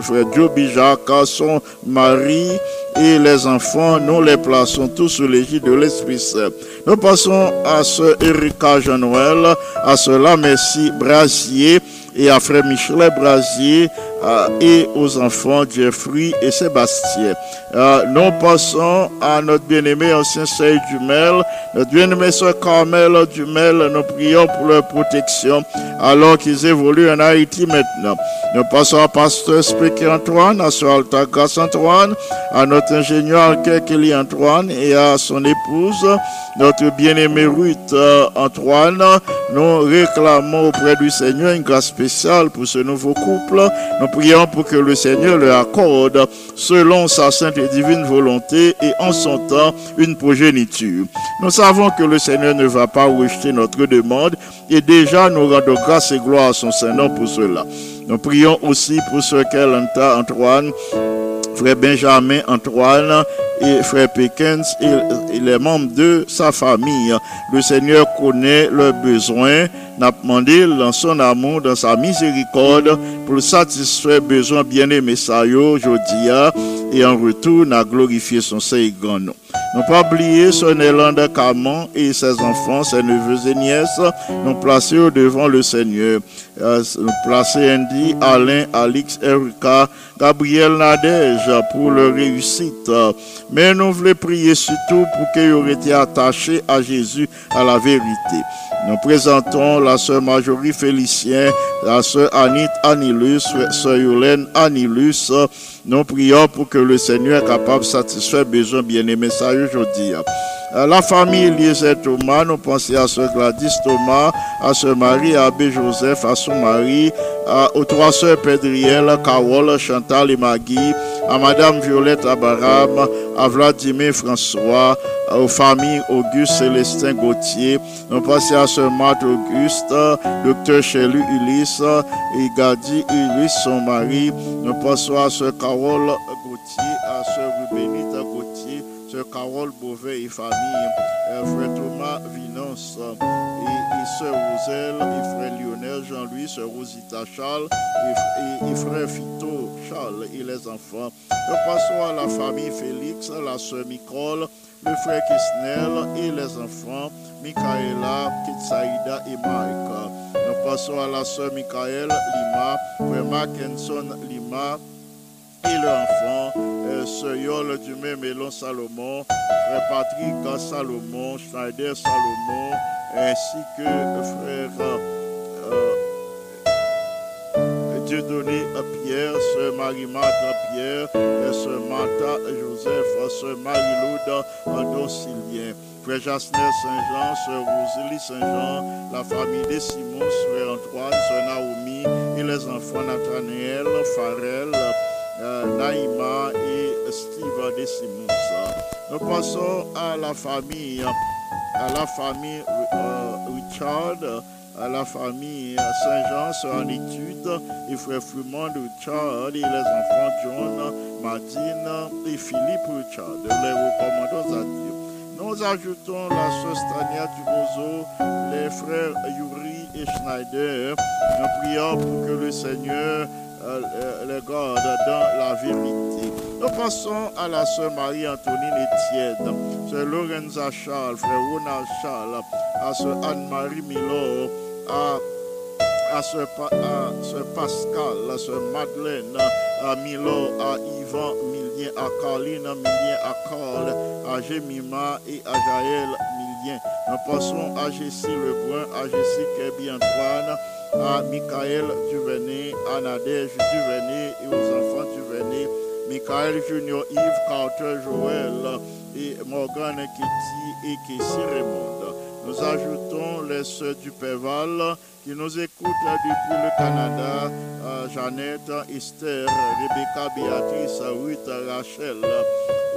[SPEAKER 4] frère Joby Jacques, son mari et les enfants, nous les plaçons tous sous l'égide de l'Esprit Saint. Nous passons à ce Erika Jean-Noël, à cela merci Brasier et à frère Michelet Brasier euh, et aux enfants Jeffrey et Sébastien. Euh, nous passons à notre bien-aimé ancien Seigneur Dumel, notre bien-aimé soeur Carmel Dumel, nous prions pour leur protection alors qu'ils évoluent en Haïti maintenant. Nous passons à pasteur Spéky Antoine, à soeur Alta Grace Antoine, à notre ingénieur Kelly Antoine et à son épouse, notre bien-aimé Ruth euh, Antoine. nous réclamons auprès du Seigneur une grâce spéciale pour ce nouveau couple. Prions pour que le Seigneur leur accorde, selon sa sainte et divine volonté et en son temps, une progéniture. Nous savons que le Seigneur ne va pas rejeter notre demande et déjà nous rendons grâce et gloire à son Seigneur pour cela. Nous prions aussi pour ce qu'elle Antoine, frère Benjamin Antoine et frère Pékins et les membres de sa famille. Le Seigneur connaît leurs besoins. N'a demandé dans son amour, dans sa miséricorde, pour satisfaire besoins bien-aimés ça yo, jodia, et en retour, n'a glorifié son Seigneur. Ne pas oublier son Élande Caman et ses enfants, ses neveux et nièces, nous placer au devant le Seigneur. Euh, placer Andy, Alain, Alix, Erika, Gabriel Nadège pour leur réussite. Mais nous voulons prier surtout pour qu'ils aient été attachés à Jésus, à la vérité. Nous présentons la sœur Marjorie Félicien, la sœur Anit Anilus, sœur Yolène Anilus. Nous prions pour que le Seigneur est capable de satisfaire besoins bien-aimés ça aujourd'hui. Euh, La famille Eliezer Thomas, nous pensons à sœur Gladys Thomas, à sœur Marie, à Abbé Joseph, à son mari, à- aux trois sœurs Pédriel, Carole, Chantal et Maggie, à madame Violette Abaram, à Vladimir François, aux familles Auguste Célestin Gauthier, nous pensons à sœur Marthe Auguste, docteur Chelu Ulysse et Gadi Ulysse, son mari, nous pensons à sœur Carole Gauthier, à sœur Rubénite sœur Carole Beauvais et famille, euh, frère Thomas Vinance et, et sœur Roselle et frère Lionel Jean-Louis, sœur Rosita Charles et frère Fito Charles et les enfants. Nous passons à la famille Félix, la sœur Nicole, le frère Kisnel et les enfants, Michaela, Kitsaïda et Mike. Nous passons à la sœur Michael Lima, frère Mackinson Lima, et leur enfant, euh, Yol du Mélon Salomon, frère Patrick Salomon, Schneider Salomon, ainsi que frère euh, euh, Dieudonné Pierre, Sœur Marie-Marthe Pierre, Sœur Martha Joseph, Sœur Marie-Laude Andon Sylvien, frère Jasner Saint-Jean, Sœur Rosalie Saint-Jean, la famille des Simons, frère Antoine, Sœur Naomi, et les enfants Nathaniel, Farel, Naïma et Steve de Simons. Nous passons à la famille, à la famille euh, Richard, à la famille Saint-Jean, sœur en études, et frère Fumond Richard, et les enfants John, Martine et Philippe Richard. Les recommandons à Dieu. Nous ajoutons la sœur Stania Dubozo, les frères Yuri et Schneider. Nous prions pour que le Seigneur euh, euh, les garde dans la vérité. Nous passons à la sœur Marie-Antonine Etienne, sœur Lorenza Charles, frère Ronald Charles, à sœur Anne-Marie Milor, à à Pa- à sœur Pascal, à sœur Madeleine, à Milo, à Yvan Milien, à Carline Milien, à Carl, à Jemima et à Jaël Nous passons à Jessie Lebrun, à Jessie Kebi Antoine, à Michael Duvenet, à Nadège Duvenet et aux enfants Duvenet, Michael Junior Yves, Carter Joël et Morgan Kitty et Kessie Raymond. Nous ajoutons les sœurs du Péval qui nous écoutent depuis le Canada, euh, Jeannette, Esther, Rebecca, Béatrice, Ruth, Rachel,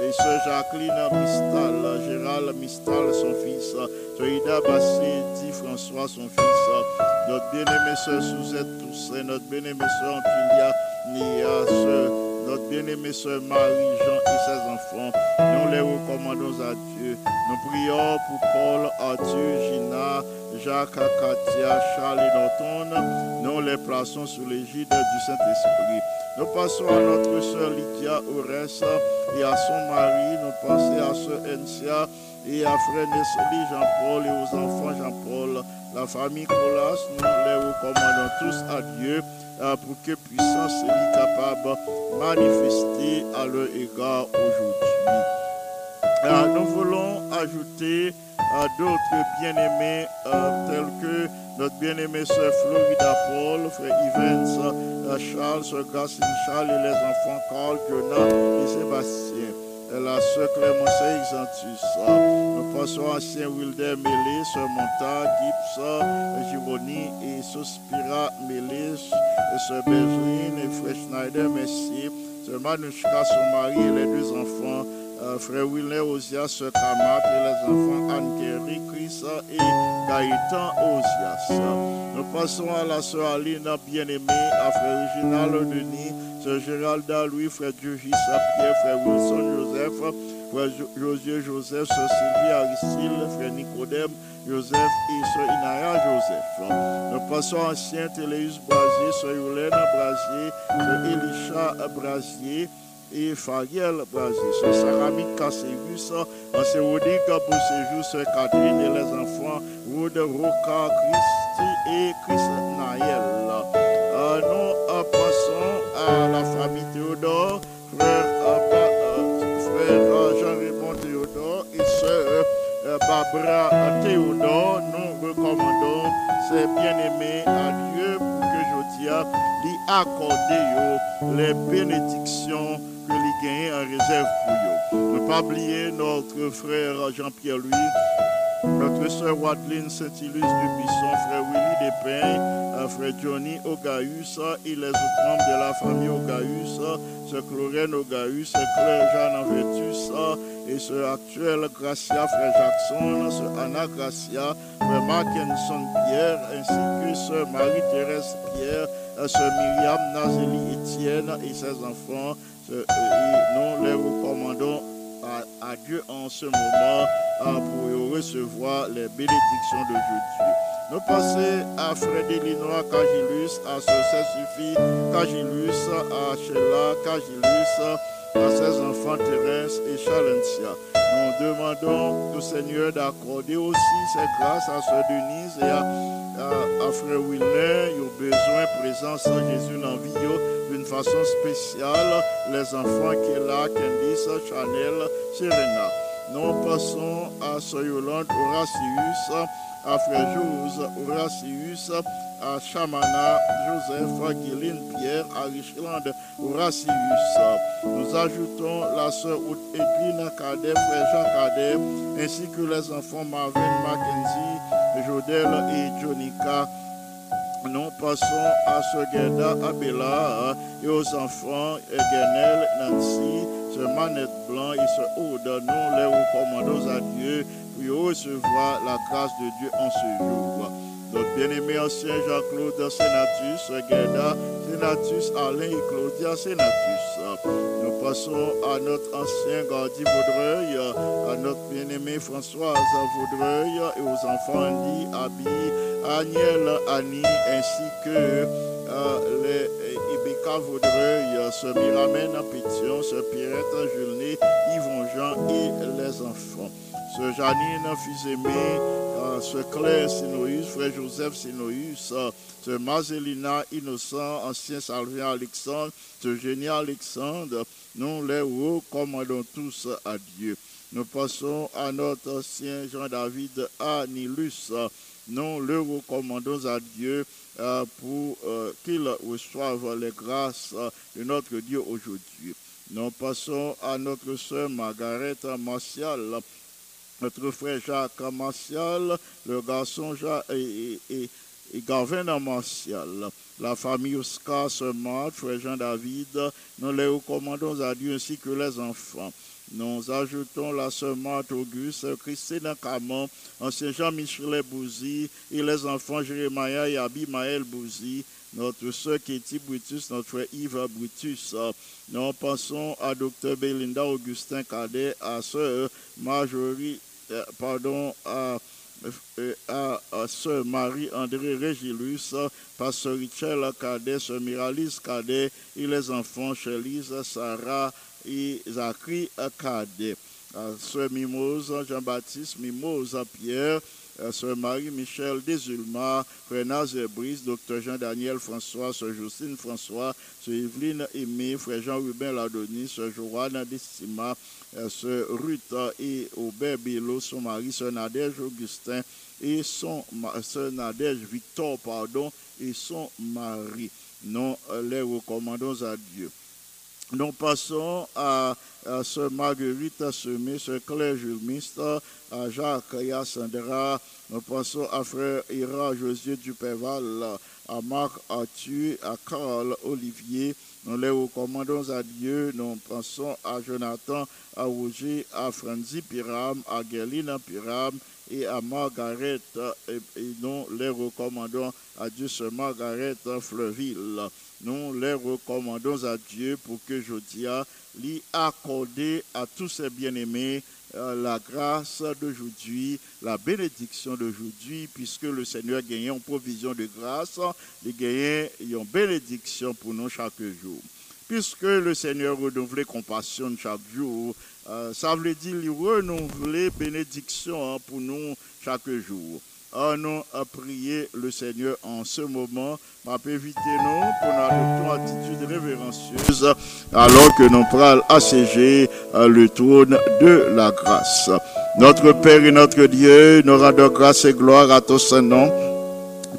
[SPEAKER 4] et sœur Jacqueline Mistal, Gérald Mistal, son fils, Zoïda Bassé, dit François, son fils, notre bien-aimée sœur Suzette Toussaint, notre bien-aimée sœur Antilia, Nia, notre bien-aimée sœur Marie-Jean et ses enfants. Nous les recommandons à Dieu. Nous prions pour Paul, Arthur, Gina, Jacques, Katia, Charles et Norton. Nous les plaçons sous l'égide du Saint-Esprit. Nous passons à notre sœur Lydia Ores et à son mari. Nous passons à sœur Encia et à frère Nesli Jean-Paul et aux enfants Jean-Paul. La famille Colas, nous les recommandons tous à Dieu euh, pour que puissance soit capable de manifester à leur égard aujourd'hui. Euh, nous voulons ajouter d'autres bien-aimés euh, tels que notre bien-aimée sœur Florida Paul, frère Evans, euh, Charles, sœur Gacine Charles et les enfants Carl, Jonah et Sébastien. la sœur Clémence Exantus. Passons à ancien Wilder Mélé, sœur Monta, Gibbs, Gironi et Sospira Mélé, sœur Benjamin et frère Schneider, merci. Sœur Manouchka, son mari et les deux enfants. Euh, frère Wilner sœur Kamat et les enfants Anne-Kerry, Chris et Gaëtan Osias. Nous passons à la sœur Aline bien-aimée, à frère Reginald Denis, sœur Géralda Louis, frère Diogis Pierre, frère Wilson Joseph, frère Jo- Josier Joseph, sœur Sylvie Aristide, frère Nicodème Joseph et sœur Inaya Joseph. Nous passons à ancien Téléus Brasier, sœur Yolène Brasier, sœur Elisha Brasier, et Fariel Brasier, sœur Sarami Cassérus, ancien Rodic pour séjour, sœur Catherine et les enfants, Rude Roca, Christy et Chris Naël. Nous passons à la famille Théodore, frère, euh, frère Jean-Raymond Théodore et sœur euh, Barbara Théodore. Nous recommandons ces bien-aimés à Dieu je lui accorder les bénédictions que lui gagne en réserve pour yo. Ne pas oublier notre frère Jean-Pierre Louis, notre sœur Wadeline Saint-Ilus du Bisson, frère Willy Despins, euh, frère Johnny Ogaïus et les autres membres de la famille Ogaïus, sœur Chlorène Ogaïus, sœur Claire Jeanne Envertus et sœur actuelle Gracia, frère Jackson, sœur Anna Gracia, frère Mackinson Pierre, ainsi que sœur Marie-Thérèse Pierre, euh, sœur Myriam Nazélie Étienne et ses enfants. Euh, nous les recommandons à, Dieu en ce moment pour recevoir les bénédictions d'aujourd'hui. Nous passons à Frédélinois Cagilus, à Socet Suffit Cagilus, à Sheila Cagilus, à ses enfants Thérèse et Chalentia. Nous demandons au Seigneur d'accorder aussi ses grâces à Sœur Denise et à, à, à Frère Wilner. Ils ont besoin présence de Jésus dans d'une façon spéciale. Les enfants qui est là, Candice, Chanel, Serena. Nous passons à Sœur Yolande Horatius, à Frère Jose Horatius, à Chamana Joseph, Guiline Pierre, à Richland Horatius. Nous ajoutons la sœur Edwina Cadet, Frère Jean Cadet, ainsi que les enfants Marvin Mackenzie, Jodel et Jonica. Nous passons à ce Gerda Abela et aux enfants Guenel, Nancy, ce Manette Blanc et ce Aude. Nous les recommandons à Dieu pour recevoir la grâce de Dieu en ce jour. Notre bien-aimé ancien Jean-Claude Sénatus, Gerda Sénatus, Alain et Claudia Sénatus. Nous passons à notre ancien Gardi Vaudreuil, à notre bien-aimée Françoise Vaudreuil et aux enfants Annie, Abby, Agnel, Annie, ainsi que euh, les Ibeka Vaudreuil, ce Miramène Pétion, ce Pierrette Julné, Yvon Jean et les enfants. Ce Janine Fils-Aimé, euh, ce Claire Sinoïus, frère Joseph Sinoïus, euh, ce Mazelina Innocent, ancien Salvien Alexandre, ce génie Alexandre, nous les recommandons tous à Dieu. Nous passons à notre ancien Jean-David Anilus. Nous le recommandons à Dieu euh, pour euh, qu'il reçoive les grâces euh, de notre Dieu aujourd'hui. Nous passons à notre sœur Margaret Martial, notre frère Jacques Martial, le garçon Jacques et, et, Gavin Martial, la famille Oscar, Marthe, frère Jean-David, nous les recommandons à Dieu ainsi que les enfants. Nous ajoutons la sœur Marthe Auguste, Christine Camon, ancien Jean-Michel Bouzy et les enfants Jérémia et Abimaël Bouzy, notre sœur Katie Brutus, notre frère Yves Brutus. Nous pensons à Dr Belinda Augustin Cadet, à sœur Marjorie, euh, pardon, à, euh, à, Marie-André Régilus, pasteur Richel Cadet, sœur Miralise Cadet et les enfants Chélise, Sarah et Zachary Cadet. Sœur Mimose, Jean-Baptiste Mimose, Pierre, Sœur Marie-Michel Desulma, Frère Nazer Brice, Docteur Jean-Daniel François, Sœur Justine François, Sœur Evelyne Aimé, Frère Jean-Rubin Ladonis, Sœur Joanne Destima, euh, Sœur Ruth et Aubert Bello, son mari, Sœur Nadège Augustin et son Sœur Nadège Victor, pardon, et son mari. Nous euh, les recommandons à Dieu. Nous passons à, Sœur Marguerite Assemé, Sœur Claire Julmiste, à Jacques Yassandra. Nous passons à Frère Ira José Dupéval, à Marc Arthur, à Carl Olivier. Nous les recommandons à Dieu. Nous pensons à Jonathan, à Roger, à Franzi Piram, à Gerline Piram et à Margaret. Et, nous les recommandons à Dieu, Sœur Margaret Fleuville. Nous les recommandons à Dieu pour que Jodia lui accorde à tous ses bien-aimés euh, la grâce d'aujourd'hui, la bénédiction d'aujourd'hui, puisque le Seigneur a gagné en provision de grâce, il a gagné une bénédiction pour nous chaque jour. Puisque le Seigneur renouvelle compassion chaque jour, euh, ça veut dire renouveler bénédiction hein, pour nous chaque jour. Allons à prier le Seigneur en ce moment. M'a éviter nous pour notre attitude révérencieuse alors que nous prenons assiéger euh, le trône de la grâce. Notre Père et notre Dieu, nous rendons grâce et gloire à ton Saint-Nom,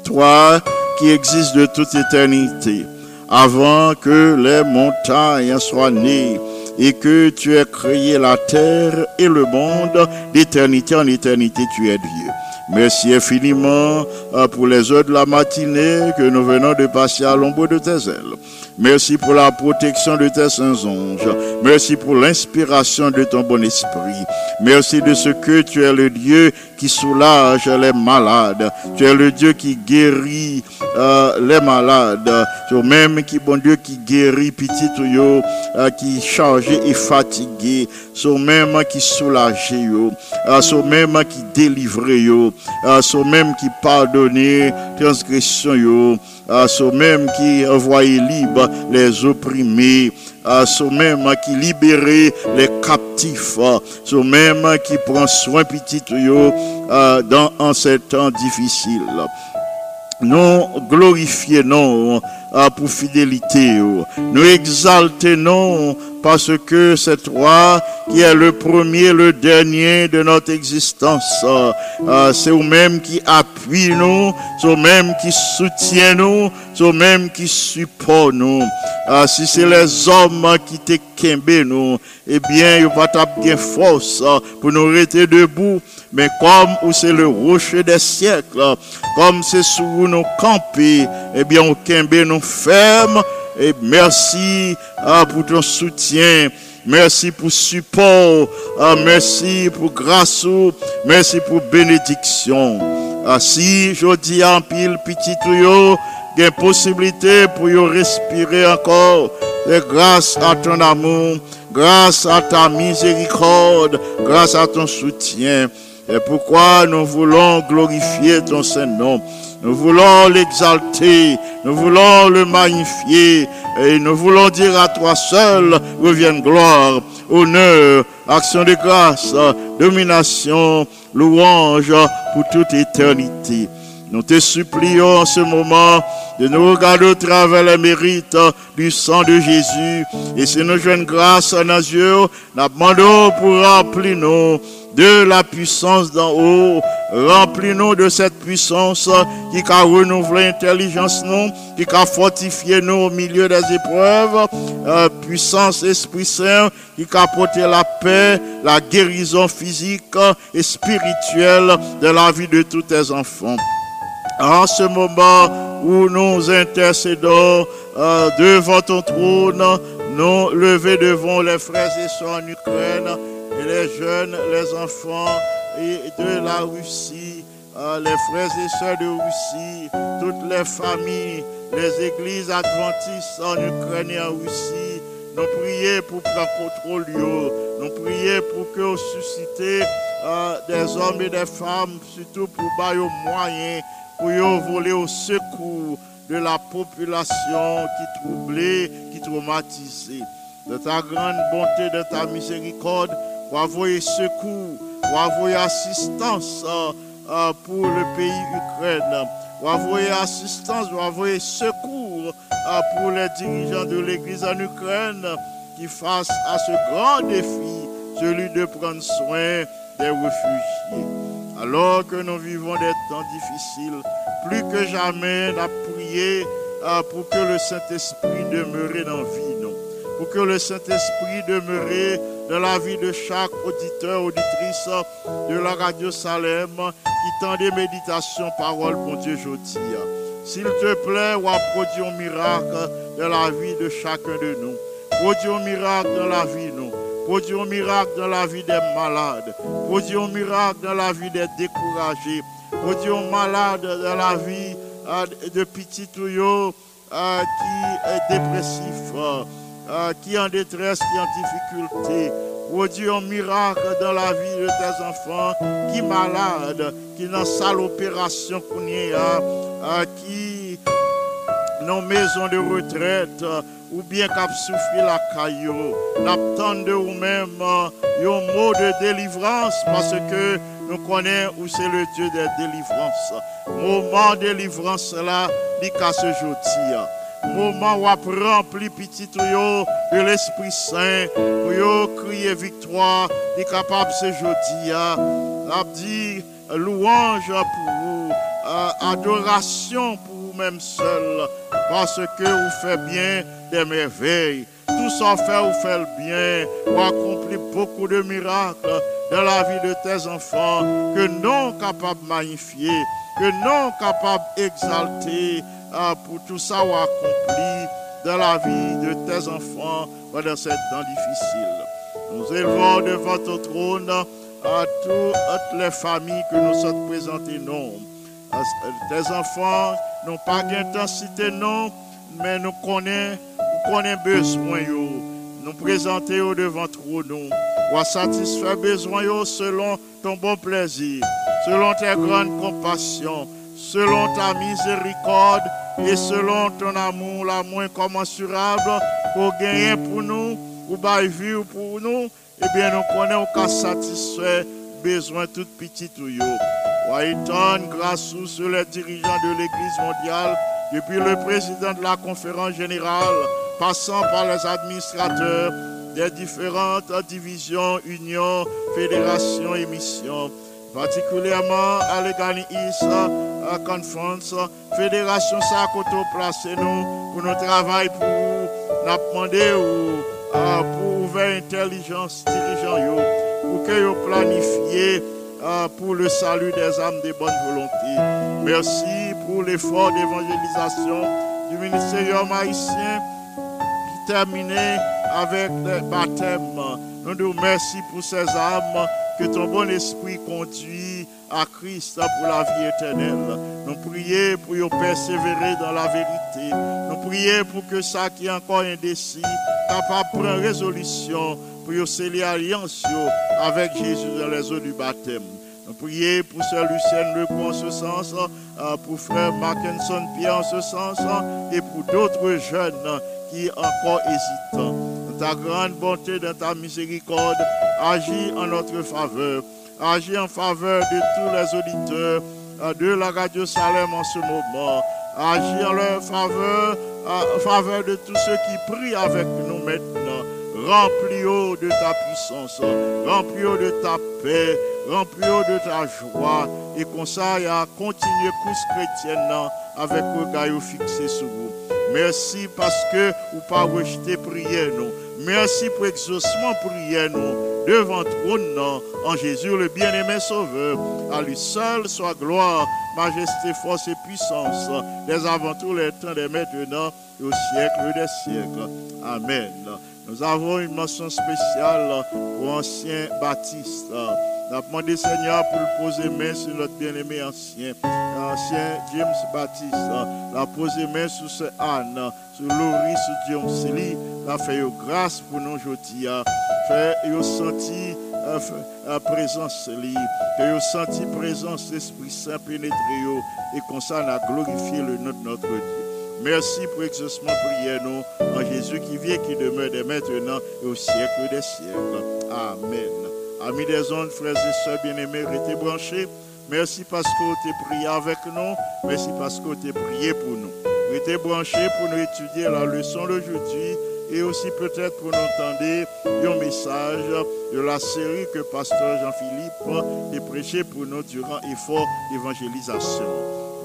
[SPEAKER 4] toi qui existes de toute éternité, avant que les montagnes soient nées et que tu aies créé la terre et le monde, d'éternité en éternité, tu es Dieu. Merci infiniment euh, pour les heures de la matinée que nous venons de passer à l'ombre de tes ailes. Merci pour la protection de tes saints anges. Merci pour l'inspiration de ton bon esprit. Merci de ce que tu es le Dieu qui soulage les malades. Tu es le Dieu qui guérit euh, les malades. Tu es même qui, bon Dieu, qui guérit petit yo, euh, qui chargé et fatigué. Tu même qui soulage yo. Euh, même qui délivre yo. Euh, tu même qui pardonne transgression yo. Euh, ceux même qui envoyait libre les opprimés, à ceux même qui libérait les captifs, à ceux même qui prend soin petit dans en ces temps difficiles. Nous glorifions pour fidélité. Nous exaltons parce que c'est toi qui es le premier, le dernier de notre existence. Euh, c'est vous-même qui appuie nous, c'est vous-même qui soutient nous, c'est vous-même qui supporte nous. Euh, si c'est les hommes qui te nous, eh bien, il va bien force euh, pour nous rester debout. Mais comme où c'est le rocher des siècles, comme c'est sous nous camper, eh bien, on kembe nous ferme. Et merci ah, pour ton soutien. Merci pour support. Ah, merci pour grâce. Merci pour bénédiction. Ah, si je dis en pile petit tuyau, il y a possibilité pour y respirer encore. C'est grâce à ton amour, grâce à ta miséricorde, grâce à ton soutien. Et pourquoi nous voulons glorifier ton Saint-Nom? Nous voulons l'exalter, nous voulons le magnifier et nous voulons dire à toi seul revienne gloire, honneur, action de grâce, domination, louange pour toute éternité. Nous te supplions en ce moment de nous regarder au travers les mérites du sang de Jésus. Et si nous jouons grâce à nos yeux, nous demandons pour remplir nous de la puissance d'en haut. Remplis-nous de cette puissance qui a renouvelé l'intelligence nous, qui a fortifié nous au milieu des épreuves. Euh, puissance Esprit Saint qui a apporté la paix, la guérison physique et spirituelle de la vie de tous tes enfants. En ce moment où nous intercédons euh, devant ton trône, nous lever devant les frères et sœurs en Ukraine et les jeunes, les enfants de la Russie, euh, les frères et sœurs de Russie, toutes les familles, les églises adventistes en Ukraine et en Russie. Nous prions pour prendre contrôle. Nous prions pour que vous suscitez euh, des hommes et des femmes, surtout pour bailler aux moyens, pour voler au secours de la population qui troublée, qui traumatisée. De ta grande bonté, de ta miséricorde, pour envoyer secours, pour envoyer assistance euh, pour le pays Ukraine, pour envoyer assistance, pour envoyer secours euh, pour les dirigeants de l'Église en Ukraine qui face à ce grand défi, celui de prendre soin des réfugiés. Alors que nous vivons des temps difficiles, plus que jamais, nous prié pour que le Saint-Esprit demeure dans la vie. nous. pour que le Saint-Esprit demeure dans la vie de chaque auditeur, auditrice de la radio Salem qui tend des méditations, paroles, bon Dieu, jeudi. S'il te plaît, ou à produire un miracle dans la vie de chacun de nous. Produire un miracle dans la vie, nous. Produire un miracle dans la vie des malades. Produire un miracle dans la vie des découragés. Produire un malade dans la vie euh, de petit tuyau euh, qui est dépressif, euh, qui est en détresse, qui est en difficulté. Produire un miracle dans la vie de tes enfants qui malades, qui dans salle opération qui dans maison de retraite euh, ou bien cap souffrir la caillou. N'attendons de vous-même euh, un mot de délivrance parce que nous connaissons où c'est le Dieu des délivrances. Moment de délivrance là, il casse jeudi. Moment où on rempli petit de l'Esprit Saint pour crier victoire, est capable ce jeudi. A dit louange pour vous, euh, adoration pour vous-même seul, parce que vous faites bien des merveilles. Tout ça fait, vous faites le bien, vous accomplissez beaucoup de miracles dans la vie de tes enfants, que non capables de magnifier, que non capables d'exalter, euh, pour tout ça vous accompli dans la vie de tes enfants pendant ces temps difficiles. Nous élevons devant ton trône à toutes les familles que nous sommes présentées, non. Tes enfants n'ont pas d'intensité, non, mais nous connaissons, nous connaissons besoin, nous présenter au devant nous, ou satisfaire besoin selon ton bon plaisir, selon tes grandes compassions, selon ta miséricorde et selon ton amour la moins commensurable pour gagner pour nous, ou bailler vivre pour nous, eh bien nous connaissons qu'à satisfaire besoin tout petit ou Waiton, grâce sur les dirigeants de l'Église mondiale, depuis le président de la conférence générale, passant par les administrateurs des différentes divisions, unions, fédérations et missions, particulièrement à à Conference, fédération ça côté placé nous pour notre travail pour nous demander ou pour ouvrir intelligence dirigeant pour que yo planifier euh, pour le salut des âmes de bonne volonté. Merci pour l'effort d'évangélisation du ministère haïtien qui terminé avec le baptême. Nous nous remercions pour ces âmes que ton bon esprit conduit à Christ pour la vie éternelle. Nous prions pour persévérer dans la vérité. Nous prions pour que ça qui est encore indécis, capable de prendre résolution pour y sceller alliance yo avec Jésus dans les eaux du baptême. Prions pour Sœur Lucienne Lecourt en ce sens, euh, pour Frère Mackinson Pierre en ce sens, et pour d'autres jeunes qui encore hésitants. Dans ta grande bonté, dans ta miséricorde, agis en notre faveur. Agis en faveur de tous les auditeurs euh, de la radio Salem en ce moment. Agis en leur faveur, euh, en faveur de tous ceux qui prient avec nous maintenant. Remplis-nous de ta puissance, remplis-nous de ta paix, remplis-nous de ta joie. Et comme ça, a continuer course chrétienne avec le regard fixé sur vous. Merci parce que vous pas rejeté prière nous. Merci pour exaucement prière nous devant trône non, en Jésus le bien-aimé sauveur. À lui seul soit gloire, majesté, force et puissance, dès avant tous les temps, dès maintenant et au siècle des siècles. Amen. Nous avons une mention spéciale pour ancien Baptiste. Nous avons demandé Seigneur pour le poser main sur notre bien-aimé ancien, ancien James Baptiste. La poser main sur ce Anne, sur Laurie, sur Dion Sili. La fait grâce pour nous aujourd'hui. Fait yo senti euh, euh, présence li, que senti présence l'Esprit Saint pénétrer et qu'on ça a glorifié le nom de notre Dieu. Merci pour exaucement prière nous en Jésus qui vient, qui demeure dès maintenant et au siècle des siècles. Amen. Amis des ondes, frères et sœurs bien-aimés, restez branchés. Merci parce que vous avez prié avec nous. Merci parce que vous avez prié pour nous. Restez branchés pour nous étudier la leçon d'aujourd'hui et aussi peut-être pour nous entendre un message de la série que pasteur Jean-Philippe a prêché pour nous durant l'effort d'évangélisation.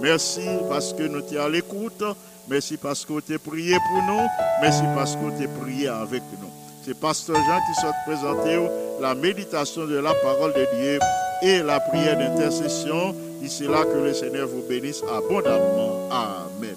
[SPEAKER 4] Merci parce que nous t'es à l'écoute. Merci parce que tu prié pour nous. Merci parce que tu prié avec nous. C'est Pasteur Jean qui souhaite présenter la méditation de la parole de Dieu et la prière d'intercession. Ici là que le Seigneur vous bénisse abondamment. Amen.